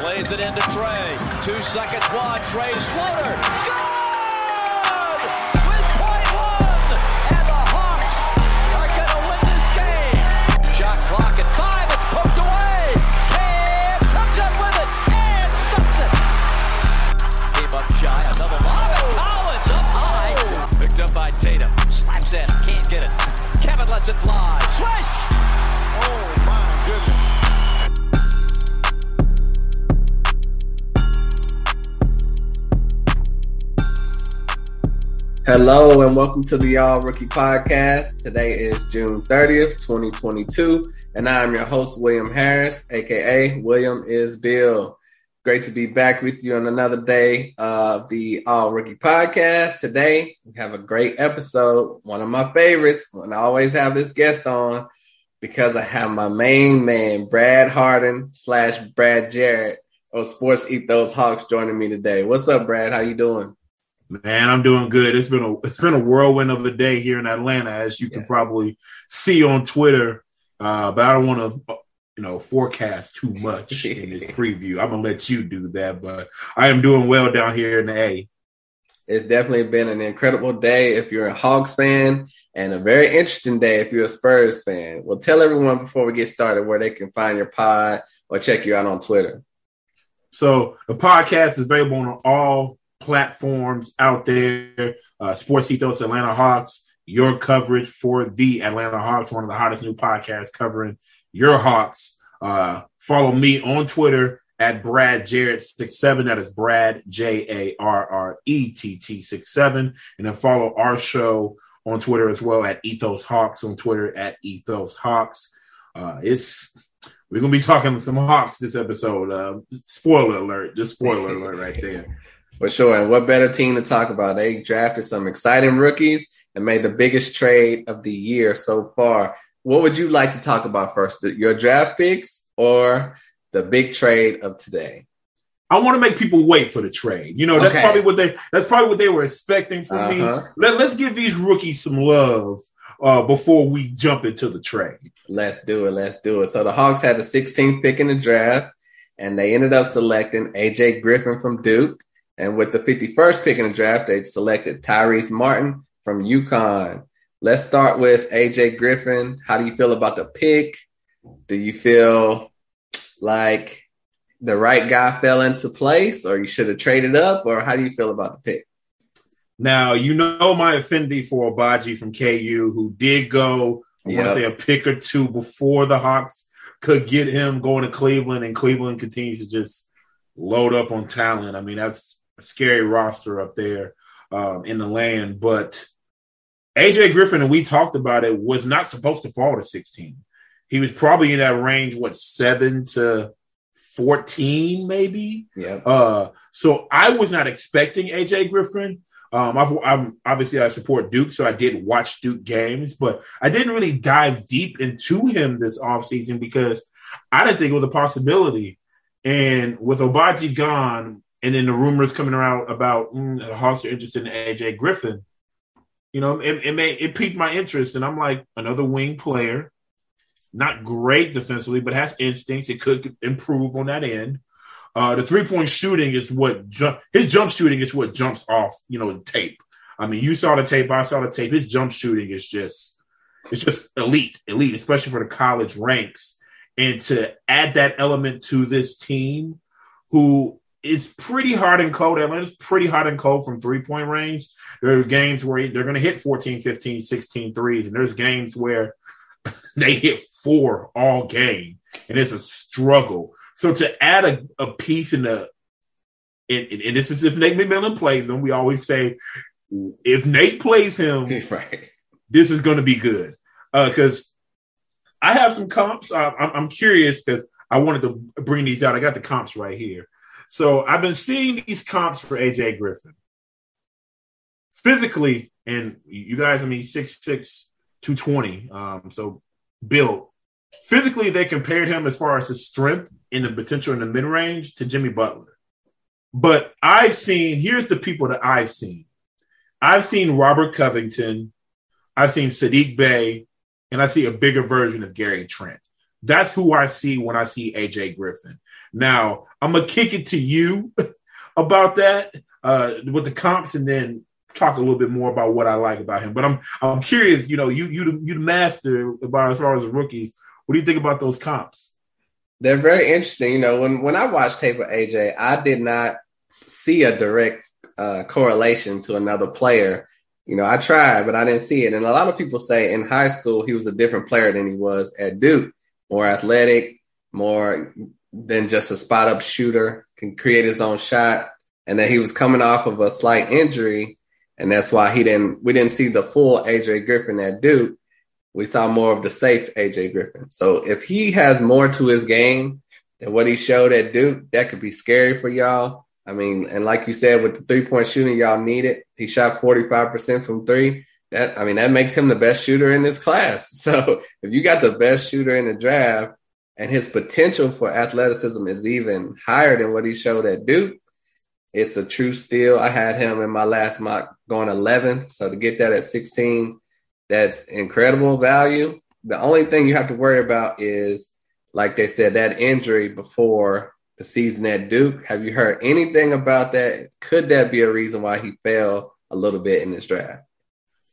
Plays it into Trae. Two seconds wide. Trae's floater. Good! With point one! And the Hawks are going to win this game. Shot clock at five. It's poked away. Cam comes up with it and stuffs it. Came up shy. Another lob. And Collins up high. Picked up by Tatum. Slaps in. Can't get it. Kevin lets it fly. Swish! Oh Hello and welcome to the All Rookie Podcast. Today is June 30th, 2022, and I'm your host, William Harris, aka William is Bill. Great to be back with you on another day of the All Rookie Podcast. Today, we have a great episode, one of my favorites, and I always have this guest on because I have my main man, Brad Harden slash Brad Jarrett of Sports Ethos Hawks joining me today. What's up, Brad? How you doing? Man, I'm doing good. It's been a it's been a whirlwind of a day here in Atlanta, as you can probably see on Twitter. Uh, but I don't want to, you know, forecast too much in this preview. I'm gonna let you do that. But I am doing well down here in the A. It's definitely been an incredible day if you're a Hawks fan and a very interesting day if you're a Spurs fan. Well, tell everyone before we get started where they can find your pod or check you out on Twitter. So the podcast is available on all platforms out there. Uh, Sports Ethos Atlanta Hawks, your coverage for the Atlanta Hawks, one of the hottest new podcasts covering your Hawks. Uh, follow me on Twitter at Brad Jarrett six seven. That is Brad J A R R E T T six seven, and then follow our show on Twitter as well at Ethos Hawks on Twitter at Ethos Hawks. Uh, it's we're gonna be talking some Hawks this episode. Uh, spoiler alert, just spoiler alert right there. For sure. And what better team to talk about? They drafted some exciting rookies and made the biggest trade of the year so far. What would you like to talk about first? Your draft picks or the big trade of today? I want to make people wait for the trade. You know, that's Okay. probably what they that's probably what they were expecting from Uh-huh. me. Let, let's give these rookies some love uh, before we jump into the trade. Let's do it. Let's do it. So the Hawks had the 16th pick in the draft, and they ended up selecting AJ Griffin from Duke. And with the 51st pick in the draft, they selected Tyrese Martin from UConn. Let's start with AJ Griffin. How do you feel about the pick? Do you feel like the right guy fell into place, or you should have traded up, or how do you feel about the pick? Now, you know my affinity for Agbaji from KU, who did go, I want to say, a pick or two before the Hawks could get him going to Cleveland, and Cleveland continues to just load up on talent. I mean, that's scary roster up there um, in the land. But AJ Griffin, and we talked about it, was not supposed to fall to 16. He was probably in that range, what, seven to 14, maybe? Yep. Uh, so I was not expecting AJ Griffin. Um, I've, I'm obviously I support Duke, so I did watch Duke games, but I didn't really dive deep into him this offseason because I didn't think it was a possibility. And with Agbaji gone, and then the rumors coming around about mm, the Hawks are interested in AJ Griffin, you know, it, it it piqued my interest, and I'm like another wing player, not great defensively, but has instincts. It could improve on that end. Uh, the three point shooting is what jump, his jump shooting is what jumps off, you know, tape. I mean, you saw the tape, I saw the tape. His jump shooting is just, it's just elite, elite, especially for the college ranks. And to add that element to this team, who is pretty hard and cold. Atlanta's pretty hot and cold from three point range. There's games where they're going to hit 14, 15, 16 threes. And there's games where they hit four all game. And it's a struggle. So to add a, a piece in the, and, and this is if Nate McMillan plays him, we always say, if Nate plays him, right. this is going to be good. Because I have some comps. Uh, I'm, I'm curious because I wanted to bring these out. I got the comps right here. So I've been seeing these comps for AJ Griffin. Physically, and you guys, I mean, 6'6, 220. Um, so built. Physically, they compared him as far as his strength and the potential in the mid range to Jimmy Butler. But I've seen, here's the people that I've seen. I've seen Robert Covington. I've seen Saddiq Bey, and I see a bigger version of Gary Trent. That's who I see when I see AJ Griffin. Now, I'm to kick it to you about that uh, with the comps and then talk a little bit more about what I like about him. But I'm I'm curious, you know, you you the, you the master about as far as the rookies. What do you think about those comps? They're very interesting. You know, when when I watched tape of AJ, I did not see a direct uh, correlation to another player. You know, I tried, but I didn't see it. And a lot of people say in high school he was a different player than he was at Duke, more athletic, more than just a spot up shooter, can create his own shot, and that he was coming off of a slight injury, and that's why he didn't. We didn't see the full AJ Griffin at Duke. We saw more of the safe AJ Griffin. So if he has more to his game than what he showed at Duke, that could be scary for y'all. I mean, and like you said, with the three point shooting y'all need it. He shot 45% from three. That I mean, that makes him the best shooter in this class. So if you got the best shooter in the draft and his potential for athleticism is even higher than what he showed at Duke, it's a true steal. I had him in my last mock going 11. So to get that at 16, that's incredible value. The only thing you have to worry about is, like they said, that injury before the season at Duke. Have you heard anything about that? Could that be a reason why he fell a little bit in this draft?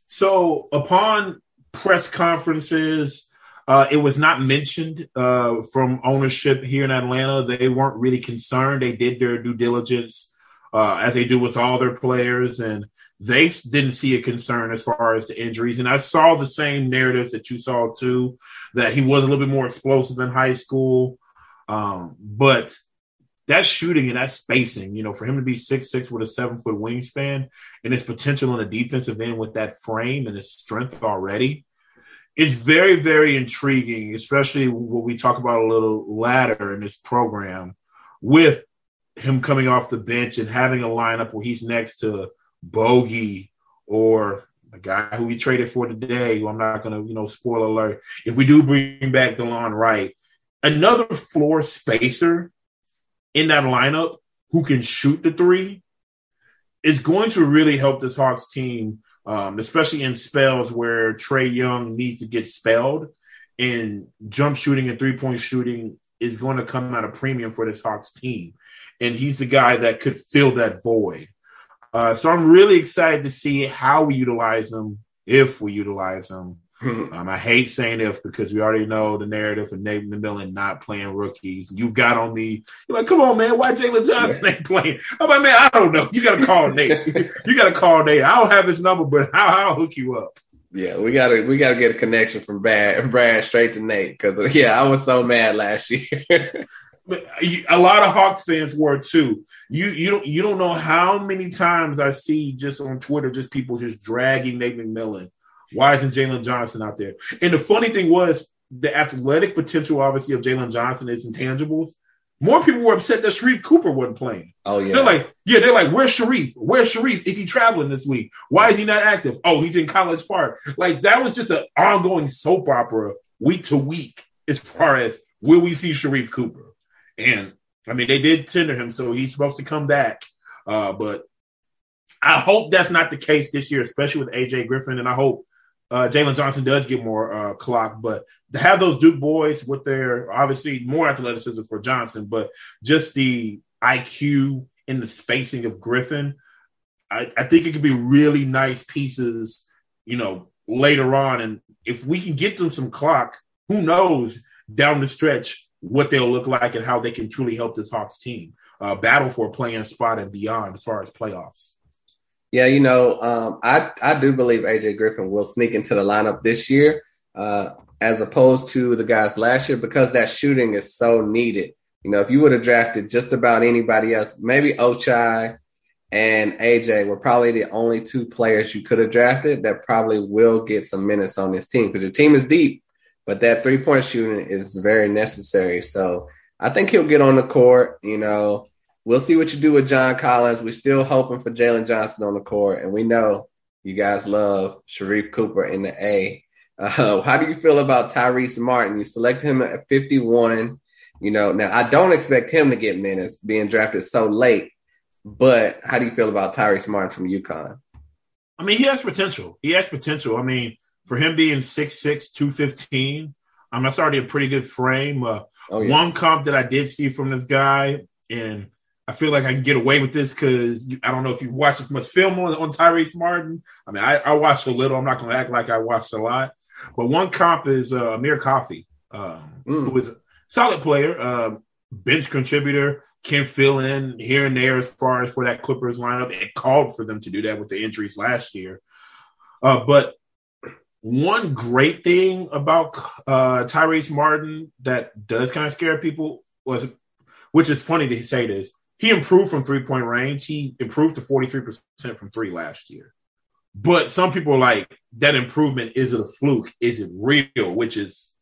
So, upon press conferences, uh, it was not mentioned uh, from ownership here in Atlanta. They weren't really concerned. They did their due diligence uh, as they do with all their players, and they didn't see a concern as far as the injuries. And I saw the same narratives that you saw too, that he was a little bit more explosive in high school. Um, but that shooting and that spacing, you know, for him to be six six with a seven foot wingspan and his potential on the defensive end with that frame and his strength already is very, very intriguing, especially when we talk about a little later in this program with him coming off the bench and having a lineup where he's next to Bogey or the guy who we traded for today, who I'm not going to, you know, spoil alert. If we do bring back Delon Wright, another floor spacer in that lineup who can shoot the three is going to really help this Hawks team, um, especially in spells where Trae Young needs to get spelled. And jump shooting and three point shooting is going to come at a premium for this Hawks team. And he's the guy that could fill that void. Uh, so I'm really excited to see how we utilize him, if we utilize him, um, I hate saying if because we already know the narrative of Nate McMillan not playing rookies. You got on me. You're like, come on, man. Why Jalen Johnson ain't playing? I'm like, man, I don't know. You got to call Nate. you got to call Nate. I don't have his number, but I'll, I'll hook you up. Yeah, we gotta we gotta get a connection from Brad Brad straight to Nate because yeah, I was so mad last year. a lot of Hawks fans were too. You you don't you don't know how many times I see just on Twitter just people just dragging Nate McMillan why isn't Jalen Johnson out there? And the funny thing was the athletic potential, obviously, of Jalen Johnson is intangibles. More people were upset that Sharife Cooper wasn't playing. Oh yeah, they're like, yeah, they're like, where's Sharife? Where's Sharife? Is he traveling this week? Why is he not active? Oh, he's in College Park. Like that was just an ongoing soap opera week to week as far as will we see Sharife Cooper? And I mean, they did tender him, so he's supposed to come back. Uh, but I hope that's not the case this year, especially with AJ Griffin, and I hope uh, Jalen Johnson does get more uh, clock, but to have those Duke boys with their obviously more athleticism for Johnson, but just the IQ and the spacing of Griffin, I, I think it could be really nice pieces, you know, later on. And if we can get them some clock, who knows down the stretch what they'll look like and how they can truly help this Hawks team uh, battle for a playing spot and beyond as far as playoffs. Yeah, you know, um, I I do believe AJ Griffin will sneak into the lineup this year, uh, as opposed to the guys last year because that shooting is so needed. You know, if you would have drafted just about anybody else, maybe Ochai and AJ were probably the only two players you could have drafted that probably will get some minutes on this team because your team is deep, but that three point shooting is very necessary. So I think he'll get on the court. You know, we'll see what you do with John Collins. We're still hoping for Jalen Johnson on the court, and we know you guys love Sharife Cooper in the A. Uh, how do you feel about Tyrese Martin? You select him at 51. You know, now I don't expect him to get minutes being drafted so late, but how do you feel about Tyrese Martin from UConn? I mean, he has potential. He has potential. I mean, for him being 6'6, 215, I'm that's already a pretty good frame. Uh, Oh, yeah. One comp that I did see from this guy, and I feel like I can get away with this because I don't know if you've watched as much film on, on Tyrese Martin. I mean, I, I watched a little. I'm not going to act like I watched a lot. But one comp is uh, Amir Coffey, um, Mm. who is a solid player, um, bench contributor, can fill in here and there as far as for that Clippers lineup. It called for them to do that with the injuries last year. Uh, but one great thing about uh, Tyrese Martin that does kind of scare people was, which is funny to say this, he improved from three point range. He improved to 43% from three last year. But some people are like, that improvement is it a fluke? Is it real? Which is,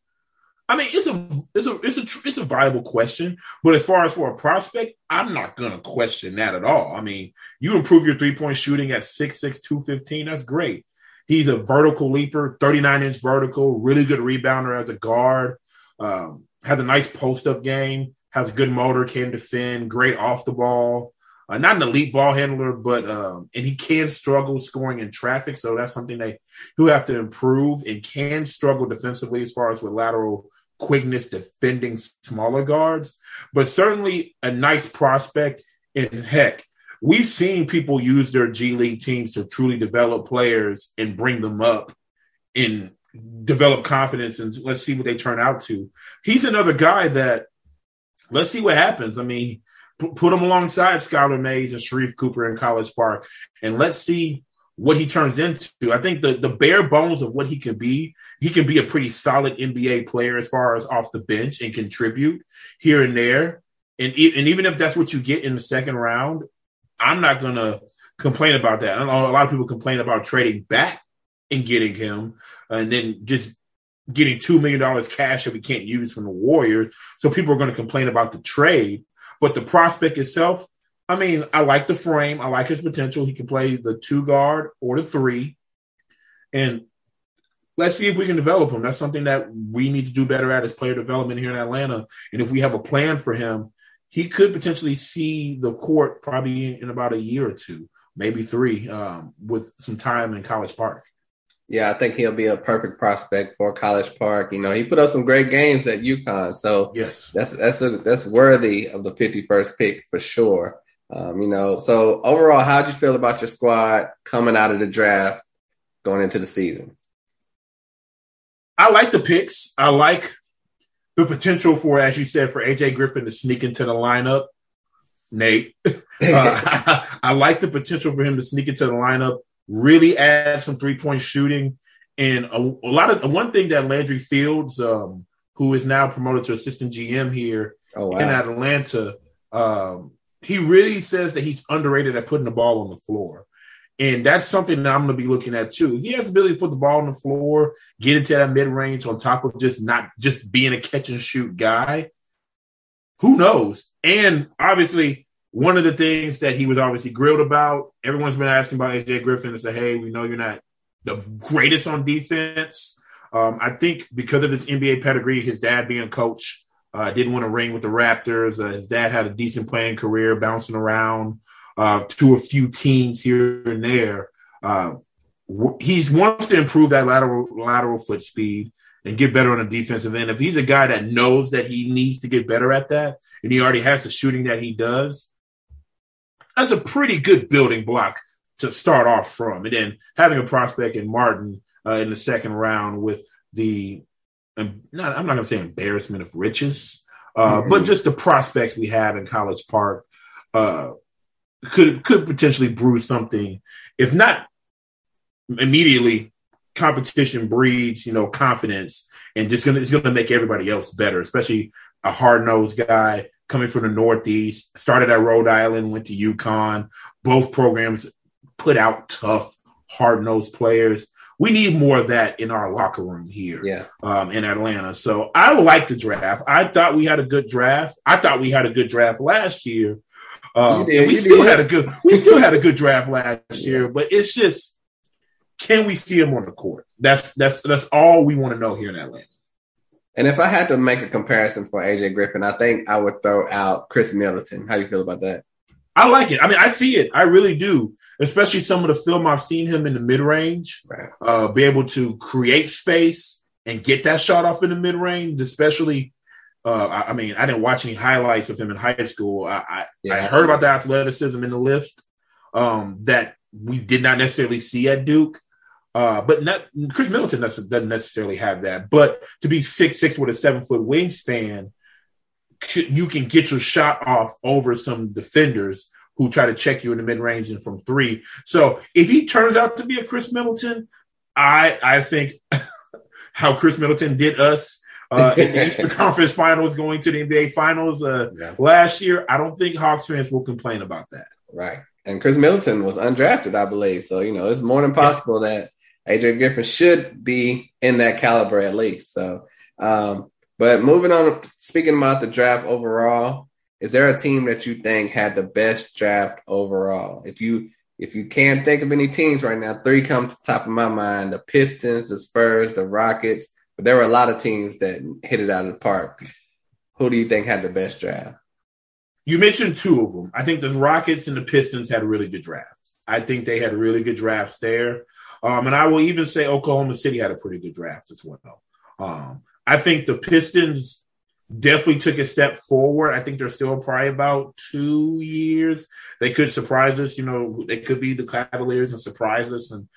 I mean, it's a it's a it's a it's a viable question. But as far as for a prospect, I'm not gonna question that at all. I mean, you improve your three point shooting at 6'6", 215, That's great. He's a vertical leaper, 39 inch vertical, really good rebounder as a guard. Um, has a nice post up game, has a good motor, can defend, great off the ball. Uh, not an elite ball handler, but um, and he can struggle scoring in traffic, so that's something that he'll have to improve and can struggle defensively as far as with lateral quickness defending smaller guards. But certainly a nice prospect. And heck, we've seen people use their G League teams to truly develop players and bring them up and develop confidence and let's see what they turn out to. He's another guy that let's see what happens. I mean, p- put him alongside Skylar Mays and Sharife Cooper in College Park and let's see what he turns into. I think the the bare bones of what he can be, he can be a pretty solid NBA player as far as off the bench and contribute here and there. And, e- and even if that's what you get in the second round, I'm not going to complain about that. A lot of people complain about trading back and getting him and then just getting $2 million cash that we can't use from the Warriors. So people are going to complain about the trade. But the prospect itself, I mean, I like the frame. I like his potential. He can play the two guard or the three. And let's see if we can develop him. That's something that we need to do better at as player development here in Atlanta. And if we have a plan for him, he could potentially see the court probably in about a year or two, maybe three, um, with some time in College Park. Yeah, I think he'll be a perfect prospect for College Park. You know, he put up some great games at UConn, so Yes. that's that's a, that's worthy of the 51st pick for sure. Um, you know, so overall, how'd you feel about your squad coming out of the draft, going into the season? I like the picks. I like the potential for, as you said, for AJ Griffin to sneak into the lineup. Nate, uh, I like the potential for him to sneak into the lineup, really add some three point shooting, and a, a lot of one thing that Landry Fields, um, who is now promoted to assistant GM here oh in Atlanta, um, he really says that he's underrated at putting the ball on the floor. And that's something that I'm going to be looking at too. He has the ability to put the ball on the floor, get into that mid range on top of just not just being a catch and shoot guy, who knows? And obviously, one of the things that he was obviously grilled about, everyone's been asking about AJ Griffin and say, hey, we know you're not the greatest on defense. Um, I think because of his NBA pedigree, his dad being a coach, uh, didn't want to ring with the Raptors. Uh, his dad had a decent playing career, bouncing around uh, to a few teams here and there. Uh, w- he's wants to improve that lateral lateral foot speed and get better on the defensive end. If he's a guy that knows that he needs to get better at that, and he already has the shooting that he does, that's a pretty good building block to start off from. And then having a prospect in Martin uh, in the second round with the, um, not, I'm not going to say embarrassment of riches, uh, Mhm. but just the prospects we have in College Park uh, could could potentially brew something, if not immediately. Competition breeds, you know, confidence, and just gonna it's gonna make everybody else better, especially a hard nosed guy coming from the Northeast. Started at Rhode Island, went to UConn. Both programs put out tough, hard nosed players. We need more of that in our locker room here yeah, um, in Atlanta. So I like the draft. I thought we had a good draft. I thought we had a good draft last year. Um, did, and we still did. had a good. We still had a good draft last year, but it's just can we see him on the court? That's that's that's all we want to know here in Atlanta. And if I had to make a comparison for AJ Griffin, I think I would throw out Khris Middleton. How do you feel about that? I like it. I mean, I see it. I really do. Especially some of the film I've seen him in the mid range, Right. uh, be able to create space and get that shot off in the mid range, especially. Uh, I, I, mean, I didn't watch any highlights of him in high school. I, I, yeah. I heard about the athleticism in the lift um, that we did not necessarily see at Duke. Uh, but not Khris Middleton doesn't necessarily have that. But to be six six with a seven foot wingspan, you can get your shot off over some defenders who try to check you in the mid range and from three. So if he turns out to be a Khris Middleton, I I think how Khris Middleton did us uh, in the Eastern Conference Finals, going to the NBA Finals uh, yeah. last year. I don't think Hawks fans will complain about that. Right. And Khris Middleton was undrafted, I believe. So, you know, it's more than possible yeah. that AJ Griffin should be in that caliber at least. So, um, but moving on, speaking about the draft overall, is there a team that you think had the best draft overall? If you if you can't think of any teams right now, three come to top of my mind: the Pistons, the Spurs, the Rockets. But there were a lot of teams that hit it out of the park. Who do you think had the best draft? You mentioned two of them. I think the Rockets and the Pistons had really good drafts. I think they had really good drafts there. Um, and I will even say Oklahoma City had a pretty good draft as well. Um, I think the Pistons definitely took a step forward. I think they're still probably about two years. They could surprise us. You know, they could be the Cavaliers and surprise us and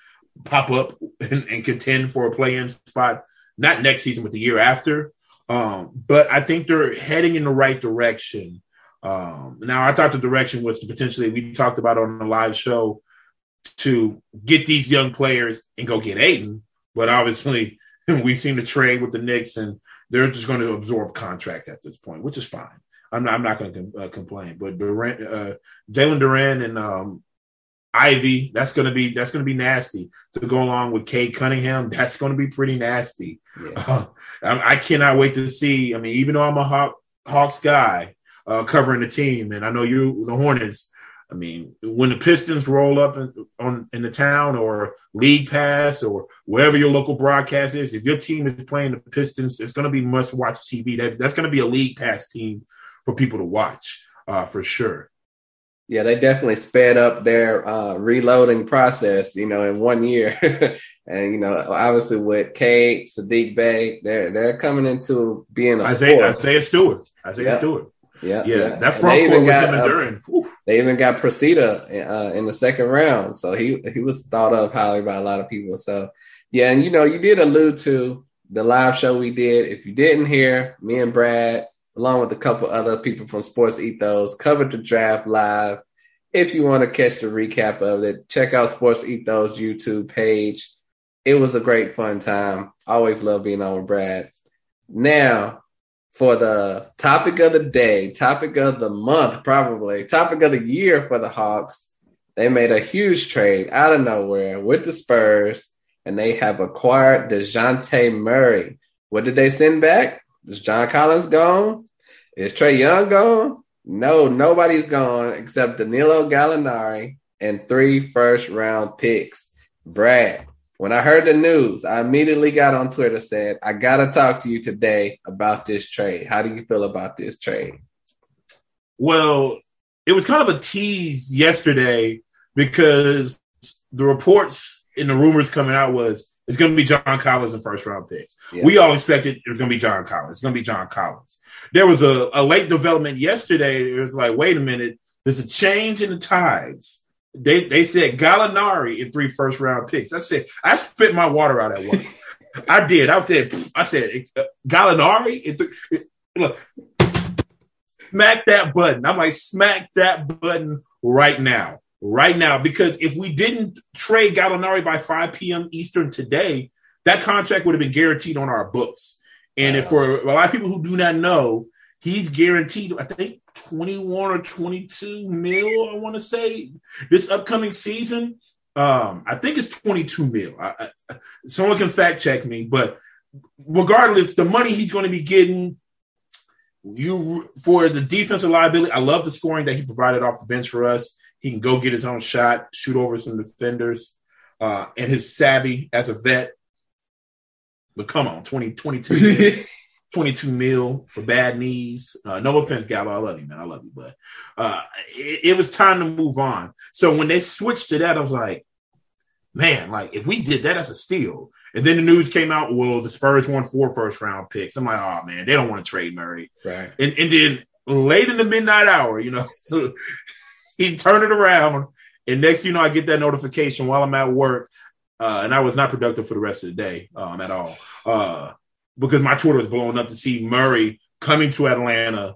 pop up and, and contend for a play-in spot. Not next season, but the year after. Um, but I think they're heading in the right direction. Um, now, I thought the direction was to potentially, we talked about on the live show, to get these young players and go get Ayton. But obviously, we seem to trade with the Knicks, and they're just going to absorb contracts at this point, which is fine. I'm not, I'm not going to uh, complain. But Durant, uh, Jalen Duren and um, Ivey, that's going to be that's going to be nasty to go along with Cade Cunningham. That's going to be pretty nasty. Yeah. Uh, I, I, cannot wait to see. I mean, even though I'm a Hawk, Hawks guy uh, covering the team, and I know you, the Hornets, I mean, when the Pistons roll up in, on in the town or League Pass or wherever your local broadcast is, if your team is playing the Pistons, it's going to be must watch TV. That, that's going to be a League Pass team for people to watch uh, for sure. Yeah, they definitely sped up their uh, reloading process, you know, in one year. and you know, obviously with Cade, Saddiq Bey, they're they're coming into being a Isaiah, Isaiah Stewart, Isaiah yep. Stewart. Yeah, yeah, yeah. that front court with him and Duren. They even got Procida uh, in the second round, so he he was thought of highly by a lot of people. So yeah, and you know, you did allude to the live show we did. If you didn't hear, me and Brad, along with a couple other people from Sports Ethos, covered the draft live. If you want to catch the recap of it, check out Sports Ethos YouTube page. It was a great fun time. Always love being on with Brad. Now, for the topic of the day, topic of the month, probably topic of the year for the Hawks. They made a huge trade out of nowhere with the Spurs, and they have acquired Dejounte Murray. What did they send back? Is John Collins gone? Is Trae Young gone? No, nobody's gone except Danilo Gallinari and three first round picks. Brad, when I heard the news, I immediately got on Twitter said, I got to talk to you today about this trade. How do you feel about this trade? Well, it was kind of a tease yesterday because the reports and the rumors coming out was it's going to be John Collins in first round picks. Yeah. We all expected it was going to be John Collins. It's going to be John Collins. There was a, a late development yesterday. It was like, wait a minute, there's a change in the tides. They they said Gallinari in three first round picks. I said I spit my water out at once. I did. I said I said uh, Gallinari in th- look smack that button. I'm like smack that button right now, right now because if we didn't trade Gallinari by 5 p.m. Eastern today, that contract would have been guaranteed on our books. And if for a lot of people who do not know, he's guaranteed, I think, 21 or 22 mil, I want to say, this upcoming season. Um, I think it's 22 mil. I, I, someone can fact check me, but regardless, the money he's going to be getting you for the defensive liability. I love the scoring that he provided off the bench for us. He can go get his own shot, shoot over some defenders, uh, and his savvy as a vet. But come on, 20, 22 22 mil for bad knees. Uh, no offense, Gallo. I love you, man. I love you. But uh, it, it, was time to move on. So when they switched to that, I was like, man, like if we did that, that's a steal. And then the news came out, well, the Spurs won four first round picks. I'm like, oh man, they don't want to trade Murray. Right. And, and then late in the midnight hour, you know, he turned it around. And next, you know, I get that notification while I'm at work. Uh, and I was not productive for the rest of the day um, at all uh, because my Twitter was blowing up to see Murray coming to Atlanta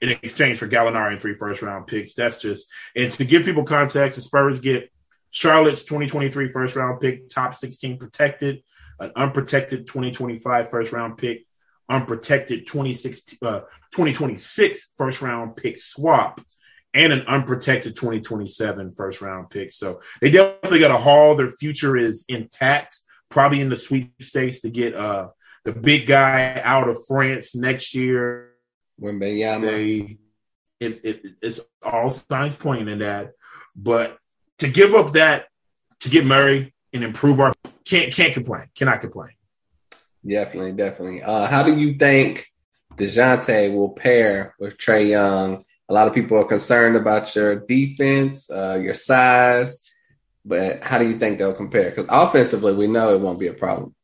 in exchange for Gallinari and three first round picks. That's just, and to give people context, the Spurs get Charlotte's 2023 first round pick, top 16 protected, an unprotected 2025 first round pick, unprotected 2016, uh, 2026 first round pick swap, and an unprotected 2027 first round pick. So they definitely got a haul. Their future is intact, probably in the sweepstakes to get uh, the big guy out of France next year. Wembanyama. They, it, it, it's all signs pointing in that. But to give up that, to get Murray and improve our, can't can't complain. Cannot complain. Definitely, definitely. Uh, how do you think Dejounte will pair with Trae Young? A lot of people are concerned about your defense, uh, your size, but how do you think they'll compare? Because offensively, we know it won't be a problem.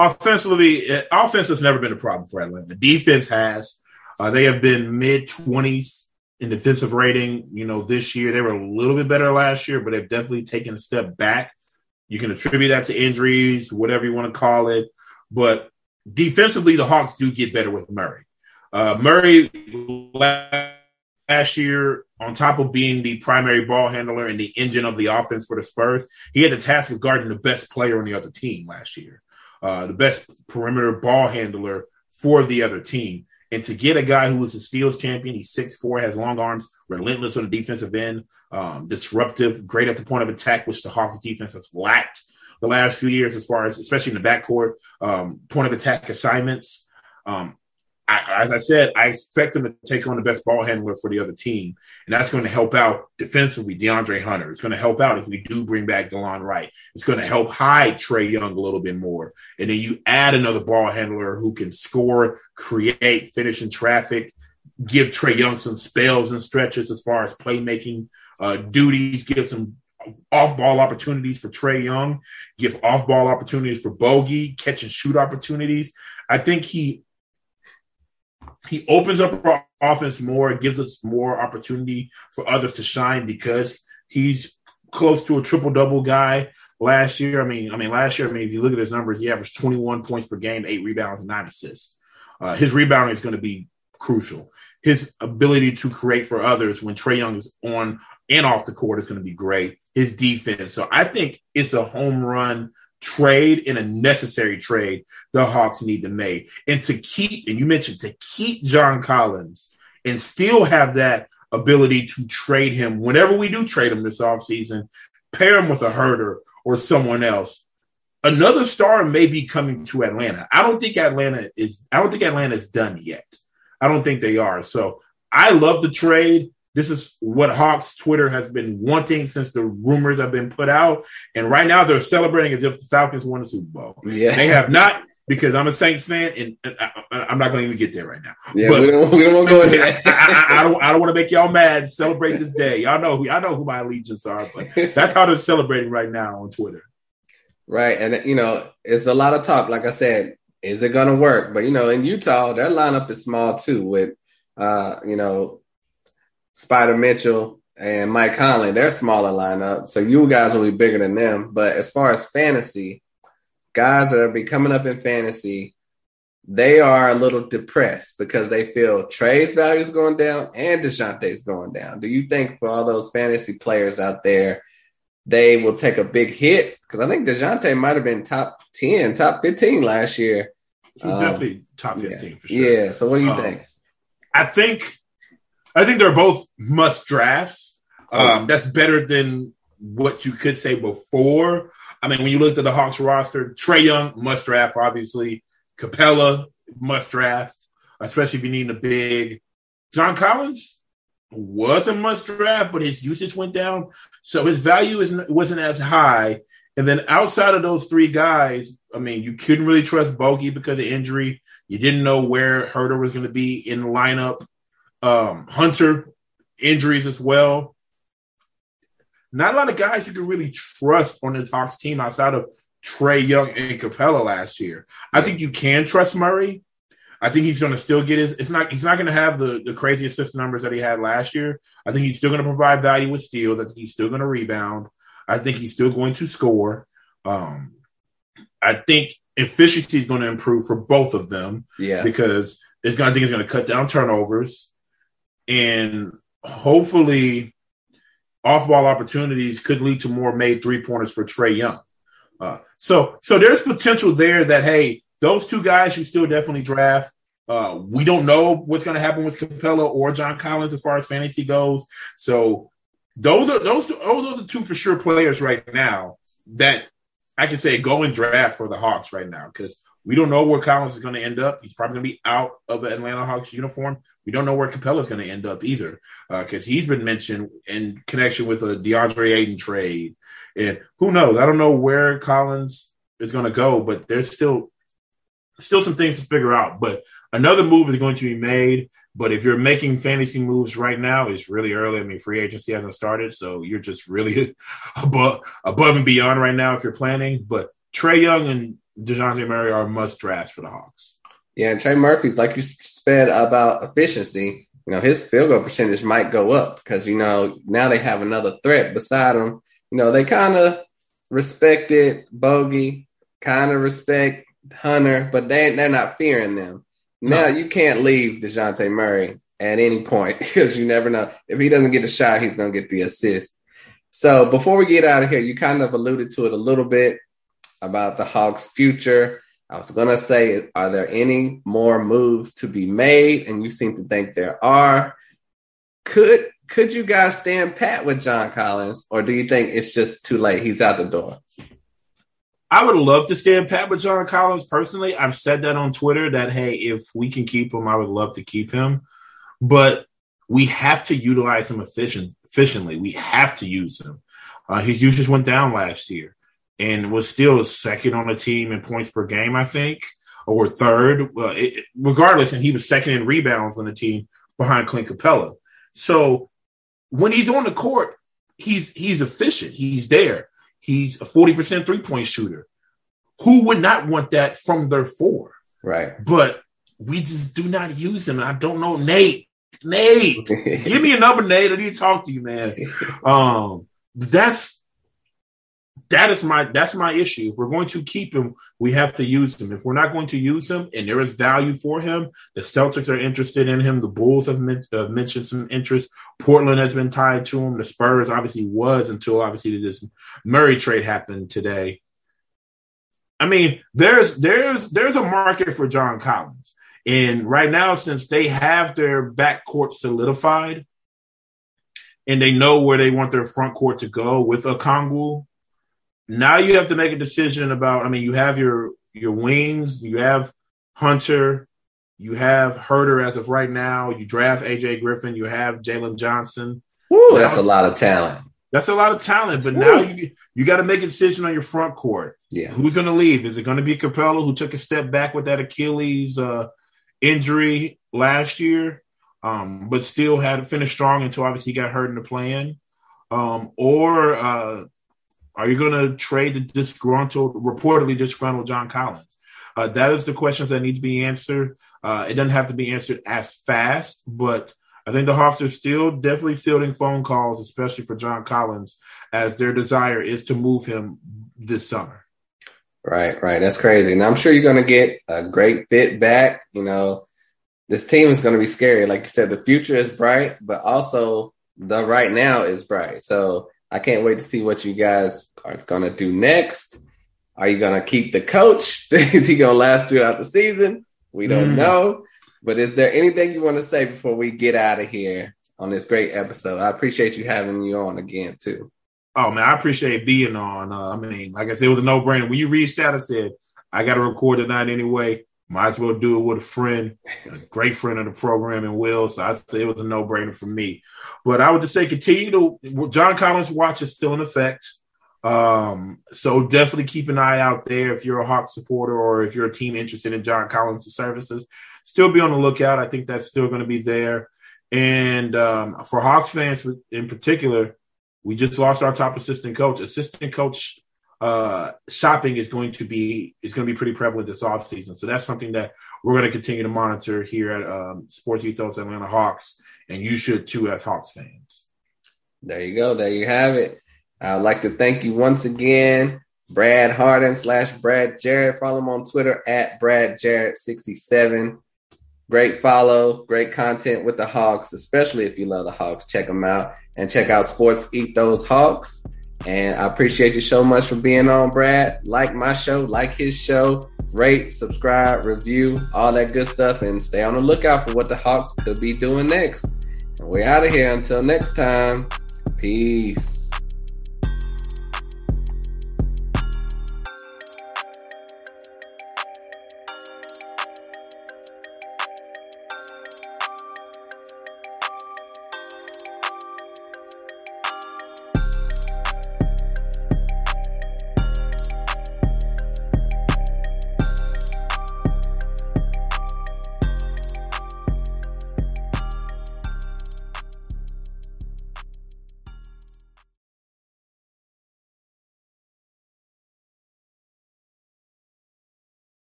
Offensively, offense has never been a problem for Atlanta. Defense has. Uh, they have been mid 20s in defensive rating. You know, this year they were a little bit better last year, but they've definitely taken a step back. You can attribute that to injuries, whatever you want to call it. But defensively, the Hawks do get better with Murray. Uh, Murray last year, on top of being the primary ball handler and the engine of the offense for the Spurs, he had the task of guarding the best player on the other team last year, uh, the best perimeter ball handler for the other team. And to get a guy who was a steals champion, he's 6'4, has long arms, relentless on the defensive end, um, disruptive, great at the point of attack, which the Hawks defense has lacked the last few years, as far as especially in the backcourt, um, point of attack assignments. Um, I, as I said, I expect him to take on the best ball handler for the other team, and that's going to help out defensively. DeAndre Hunter. It's going to help out if we do bring back Delon Wright. It's going to help hide Trae Young a little bit more, and then you add another ball handler who can score, create, finish in traffic, give Trae Young some spells and stretches as far as playmaking uh, duties, give some off ball opportunities for Trae Young, give off ball opportunities for Bogey, catch and shoot opportunities. I think he he opens up our offense more, gives us more opportunity for others to shine because he's close to a triple double guy last year. I mean, I mean, last year, I mean, if you look at his numbers, he averaged 21 points per game, eight rebounds, and nine assists. Uh, his rebounding is going to be crucial. His ability to create for others when Trae Young is on and off the court is going to be great. His defense. So I think it's a home run trade and a necessary trade the Hawks need to make. And to keep, and you mentioned to keep John Collins and still have that ability to trade him whenever we do trade him this offseason, pair him with a Huerter or someone else. Another star may be coming to Atlanta. I don't think Atlanta is I don't think Atlanta is done yet. I don't think they are. So I love the trade. This is what Hawks Twitter has been wanting since the rumors have been put out. And right now they're celebrating as if the Falcons won the Super Bowl. Yeah. They have not because I'm a Saints fan and I, am not going to even get there right now. Yeah, but, we don't, we don't want to go there. I, I, I, don't, I don't want to make y'all mad. Celebrate this day. Y'all know who, I know who my allegiance are, but that's how they're celebrating right now on Twitter. Right. And, you know, it's a lot of talk. Like I said, is it going to work? But, you know, in Utah, their lineup is small too with, uh, you know, Spider Mitchell and Mike Conley, they're smaller lineup. So you guys will be bigger than them. But as far as fantasy, guys that are be coming up in fantasy, they are a little depressed because they feel Trae's value is going down and Dejounte's going down. Do you think for all those fantasy players out there, they will take a big hit? Because I think Dejounte might have been top 10, top 15 last year. He's um, definitely top 15 yeah. for sure. Yeah. So what do you um, think? I think I think they're both must drafts. Um, that's better than what you could say before. I mean, when you looked at the Hawks roster, Trae Young must draft, obviously. Capela must draft, especially if you need a big. John Collins was a must draft, but his usage went down, so his value isn't wasn't as high. And then outside of those three guys, I mean, you couldn't really trust Bogey because of injury. You didn't know where Huerter was going to be in the lineup. Um, Hunter injuries as well. not a lot of guys you can really trust on this Hawks team outside of Trae Young and Capela last year. I think you can trust Murray. I think he's going to still get his. It's not. He's not going to have the the crazy assist numbers that he had last year. I think he's still going to provide value with steals. I think he's still going to rebound. I think he's still going to score. Um, I think efficiency is going to improve for both of them. Yeah, because it's going. I think it's going to cut down turnovers, and hopefully, off ball opportunities could lead to more made three pointers for Trae Young. Uh, so, so there's potential there that hey, those two guys you still definitely draft. Uh, we don't know what's going to happen with Capela or John Collins as far as fantasy goes. So those are those those are the two for sure players right now that I can say go and draft for the Hawks right now because we don't know where Collins is going to end up. He's probably going to be out of the Atlanta Hawks uniform. We don't know where Capela is going to end up either because uh, he's been mentioned in connection with a DeAndre Ayton trade. And who knows? I don't know where Collins is going to go, but there's still still some things to figure out. But another move is going to be made. But if you're making fantasy moves right now, it's really early. I mean, free agency hasn't started, so you're just really above above and beyond right now if you're planning. But Trae Young and Dejounte Murray are must drafts for the Hawks. Yeah, and Trey Murphy's like you said about efficiency. You know, his field goal percentage might go up because you know now they have another threat beside him. You know, they kind of respected Bogey, kind of respect Hunter, but they they're not fearing them. Now no. you can't leave Dejounte Murray at any point because you never know if he doesn't get the shot, he's gonna get the assist. So before we get out of here, you kind of alluded to it a little bit about the Hawks' future. I was gonna say, are there any more moves to be made? And you seem to think there are. Could could you guys stand pat with John Collins, or do you think it's just too late? He's out the door. I would love to stand pat with John Collins personally. I've said that on Twitter that hey, if we can keep him, I would love to keep him. But we have to utilize him efficient, efficiently. We have to use him. Uh, his usage went down last year and was still second on the team in points per game, I think, or third. Well, it, regardless, and he was second in rebounds on the team behind Clint Capela. So when he's on the court, he's he's efficient. He's there. He's a 40% three point shooter. Who would not want that from their four? Right. But we just do not use him. I don't know. Nate, Nate, give me a number, Nate. I need to talk to you, man. Um, that's that is my that's my issue. If we're going to keep him, we have to use him. If we're not going to use him, and there is value for him, the Celtics are interested in him. The Bulls have men- uh, mentioned some interest. Portland has been tied to him. The Spurs obviously was until obviously this Murray trade happened today. I mean, there's there's there's a market for John Collins, and right now, since they have their backcourt solidified, and they know where they want their front court to go with a Okongwu now you have to make a decision about. I mean, you have your your wings, you have Hunter, you have Huerter as of right now. You draft AJ Griffin, you have Jalen Johnson. Ooh, that's a lot of talent. That's a lot of talent, but Ooh. now you you got to make a decision on your front court. Yeah, who's going to leave? Is it going to be Capela who took a step back with that Achilles uh, injury last year, um, but still had finished strong until obviously he got hurt in the plan, um, or uh, are you going to trade the disgruntled, reportedly disgruntled John Collins? Uh, that is the questions that need to be answered. Uh, it doesn't have to be answered as fast, but I think the Hawks are still definitely fielding phone calls, especially for John Collins, as their desire is to move him this summer. Right, right. That's crazy. And I'm sure you're going to get a great fit back. You know, this team is going to be scary. Like you said, the future is bright, but also the right now is bright. So I can't wait to see what you guys are going to do next. Are you going to keep the coach? is he going to last throughout the season? We don't mm. know. But is there anything you want to say before we get out of here on this great episode? I appreciate you having me on again, too. Oh, man, I appreciate being on. Uh, I mean, like I said, it was a no brainer. When you reached out, I said, I got to record tonight anyway. Might as well do it with a friend, a great friend of the program, and Will. So I say it was a no brainer for me. But I would just say continue to John Collins watch is still in effect. Um, so definitely keep an eye out there if you're a Hawk supporter or if you're a team interested in John Collins' services. Still be on the lookout. I think that's still going to be there. And um, for Hawks fans in particular, we just lost our top assistant coach. Assistant coach uh, shopping is going to be is going to be pretty prevalent this offseason. So that's something that we're going to continue to monitor here at um, Sports Ethos Atlanta Hawks, and you should too as Hawks fans. There you go. There you have it. I'd like to thank you once again, Brad Harden slash Brad Jarrett. Follow him on Twitter at Brad Jarrett67. Great follow, great content with the Hawks, especially if you love the Hawks. Check them out and check out Sports Ethos Hawks. And I appreciate you so much for being on, Brad. Like my show, like his show, rate, subscribe, review, all that good stuff, and stay on the lookout for what the Hawks could be doing next. And we're out of here until next time. Peace.